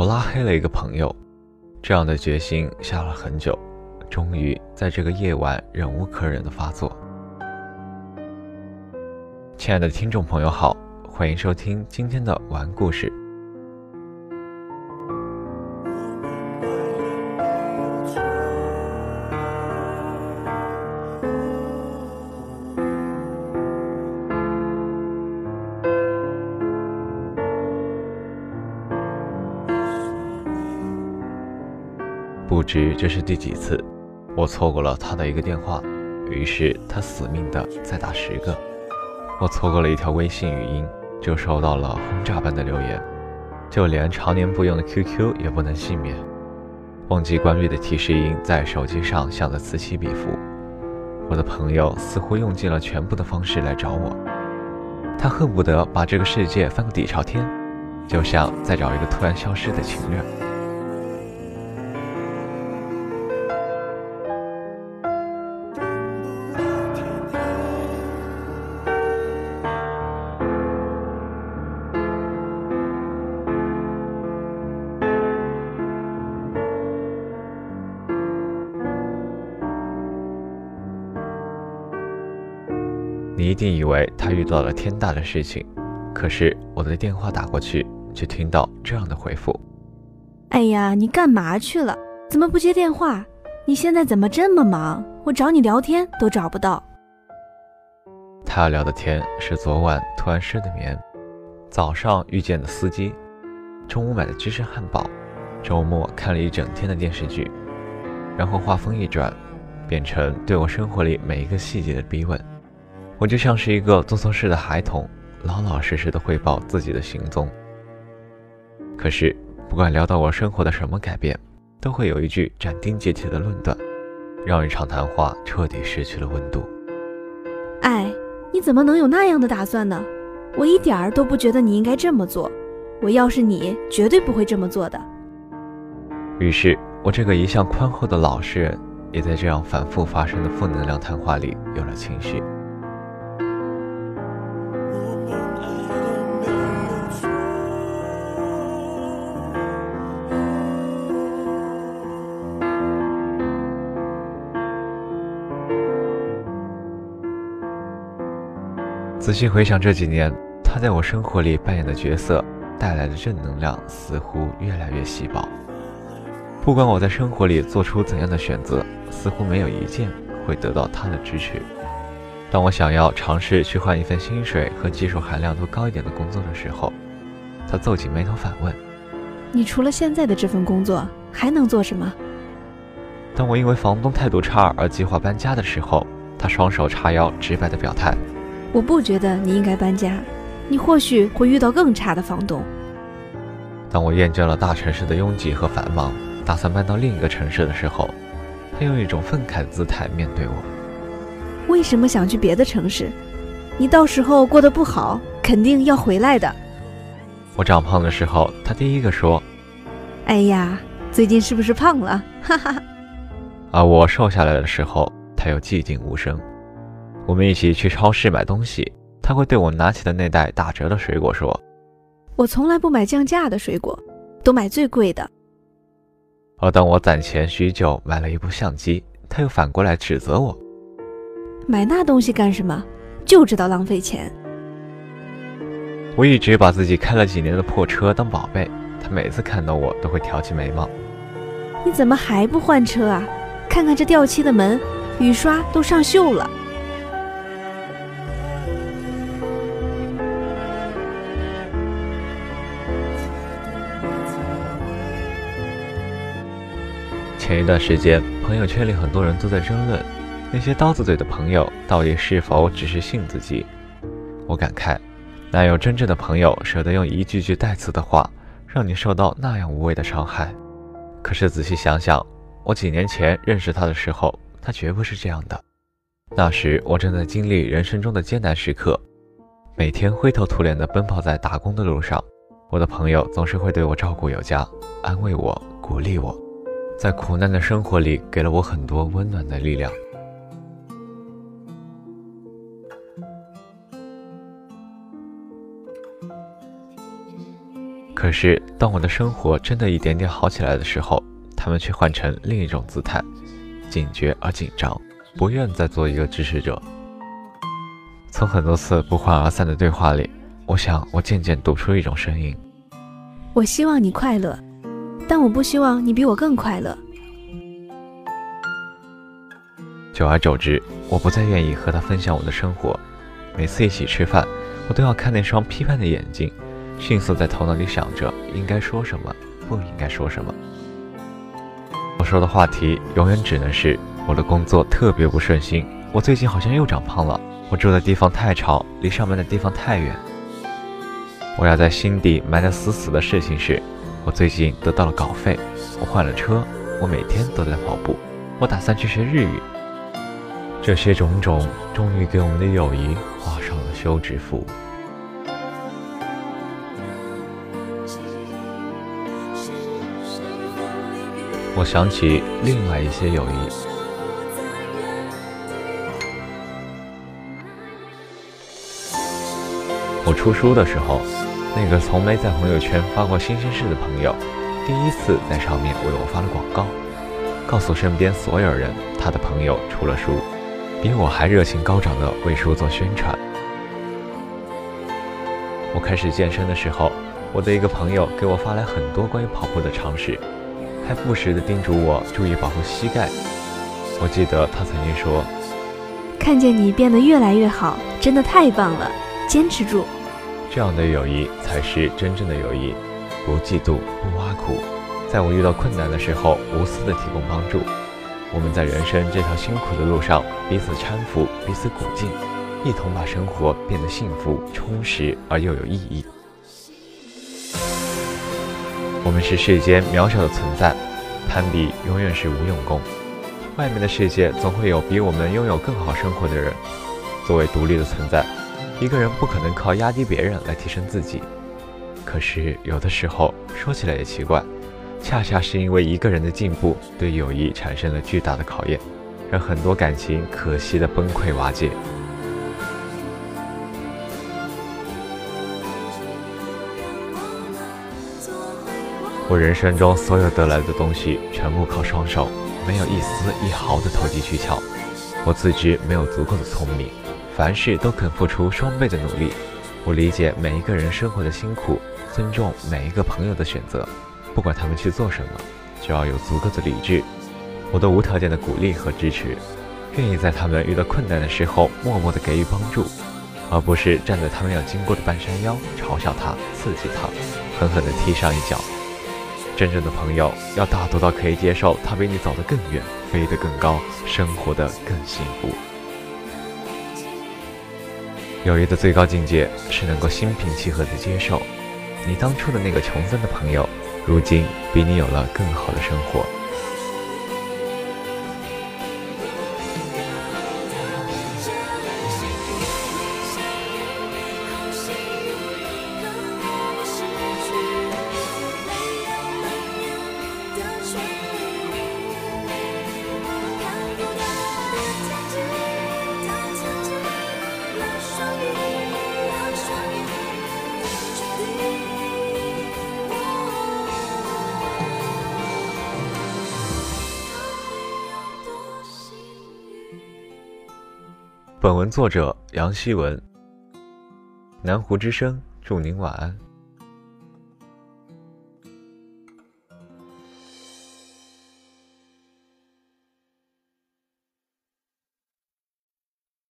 我拉黑了一个朋友，这样的决心下了很久，终于在这个夜晚忍无可忍的发作。亲爱的听众朋友好，欢迎收听今天的玩故事。知这是第几次，我错过了他的一个电话，于是他死命的再打十个。我错过了一条微信语音，就收到了轰炸般的留言，就连常年不用的 QQ 也不能幸免。忘记关闭的提示音在手机上响得此起彼伏。我的朋友似乎用尽了全部的方式来找我，他恨不得把这个世界翻个底朝天，就像在找一个突然消失的情人。一定以为他遇到了天大的事情，可是我的电话打过去，却听到这样的回复：“哎呀，你干嘛去了？怎么不接电话？你现在怎么这么忙？我找你聊天都找不到。”他要聊的天是昨晚突然失的眠，早上遇见的司机，中午买的芝士汉堡，周末看了一整天的电视剧，然后话锋一转，变成对我生活里每一个细节的逼问。我就像是一个做错事的孩童，老老实实的汇报自己的行踪。可是，不管聊到我生活的什么改变，都会有一句斩钉截铁的论断，让一场谈话彻底失去了温度。哎，你怎么能有那样的打算呢？我一点儿都不觉得你应该这么做。我要是你，绝对不会这么做的。于是，我这个一向宽厚的老实人，也在这样反复发生的负能量谈话里有了情绪。仔细回想这几年，他在我生活里扮演的角色带来的正能量似乎越来越稀薄。不管我在生活里做出怎样的选择，似乎没有一件会得到他的支持。当我想要尝试去换一份薪水和技术含量都高一点的工作的时候，他皱起眉头反问：“你除了现在的这份工作，还能做什么？”当我因为房东态度差而计划搬家的时候，他双手叉腰，直白的表态。我不觉得你应该搬家，你或许会遇到更差的房东。当我厌倦了大城市的拥挤和繁忙，打算搬到另一个城市的时候，他用一种愤慨的姿态面对我。为什么想去别的城市？你到时候过得不好，肯定要回来的。我长胖的时候，他第一个说：“哎呀，最近是不是胖了？”哈哈。而我瘦下来的时候，他又寂静无声。我们一起去超市买东西，他会对我拿起的那袋打折的水果说：“我从来不买降价的水果，都买最贵的。”而当我攒钱许久买了一部相机，他又反过来指责我：“买那东西干什么？就知道浪费钱。”我一直把自己开了几年的破车当宝贝，他每次看到我都会挑起眉毛：“你怎么还不换车啊？看看这掉漆的门，雨刷都上锈了。”前一段时间，朋友圈里很多人都在争论，那些刀子嘴的朋友到底是否只是性子急？我感慨，哪有真正的朋友舍得用一句句带刺的话，让你受到那样无谓的伤害？可是仔细想想，我几年前认识他的时候，他绝不是这样的。那时我正在经历人生中的艰难时刻，每天灰头土脸地奔跑在打工的路上，我的朋友总是会对我照顾有加，安慰我，鼓励我。在苦难的生活里，给了我很多温暖的力量。可是当我的生活真的一点点好起来的时候，他们却换成另一种姿态，警觉而紧张，不愿再做一个支持者。从很多次不欢而散的对话里，我想我渐渐读出一种声音：我希望你快乐，但我不希望你比我更快乐。久而久之，我不再愿意和他分享我的生活。每次一起吃饭，我都要看那双批判的眼睛，迅速在头脑里想着应该说什么，不应该说什么。我说的话题永远只能是我的工作特别不顺心，我最近好像又长胖了，我住的地方太吵，离上班的地方太远。我要在心底埋得死死的事情是，我最近得到了稿费，我换了车，我每天都在跑步，我打算去学日语。这些种种，终于给我们的友谊画上了休止符。我想起另外一些友谊。我出书的时候，那个从没在朋友圈发过新鲜事的朋友，第一次在上面为我发了广告，告诉身边所有人，他的朋友出了书。比我还热情高涨地为书做宣传。我开始健身的时候，我的一个朋友给我发来很多关于跑步的常识，还不时地叮嘱我注意保护膝盖。我记得他曾经说：“看见你变得越来越好，真的太棒了，坚持住。”这样的友谊才是真正的友谊，不嫉妒，不挖苦，在我遇到困难的时候无私的提供帮助。我们在人生这条辛苦的路上，彼此搀扶，彼此鼓劲，一同把生活变得幸福、充实而又有意义。我们是世间渺小的存在，攀比永远是无用功。外面的世界总会有比我们拥有更好生活的人。作为独立的存在，一个人不可能靠压低别人来提升自己。可是有的时候，说起来也奇怪。恰恰是因为一个人的进步，对友谊产生了巨大的考验，让很多感情可惜的崩溃瓦解。我人生中所有得来的东西，全部靠双手，没有一丝一毫的投机取巧。我自知没有足够的聪明，凡事都肯付出双倍的努力。我理解每一个人生活的辛苦，尊重每一个朋友的选择。不管他们去做什么，就要有足够的理智，我都无条件的鼓励和支持，愿意在他们遇到困难的时候默默的给予帮助，而不是站在他们要经过的半山腰嘲笑他、刺激他，狠狠的踢上一脚。真正的朋友要大度到可以接受他比你走得更远、飞得更高、生活的更幸福。友谊的最高境界是能够心平气和的接受你当初的那个穷酸的朋友。如今，比你有了更好的生活。本文作者杨希文。南湖之声，祝您晚安。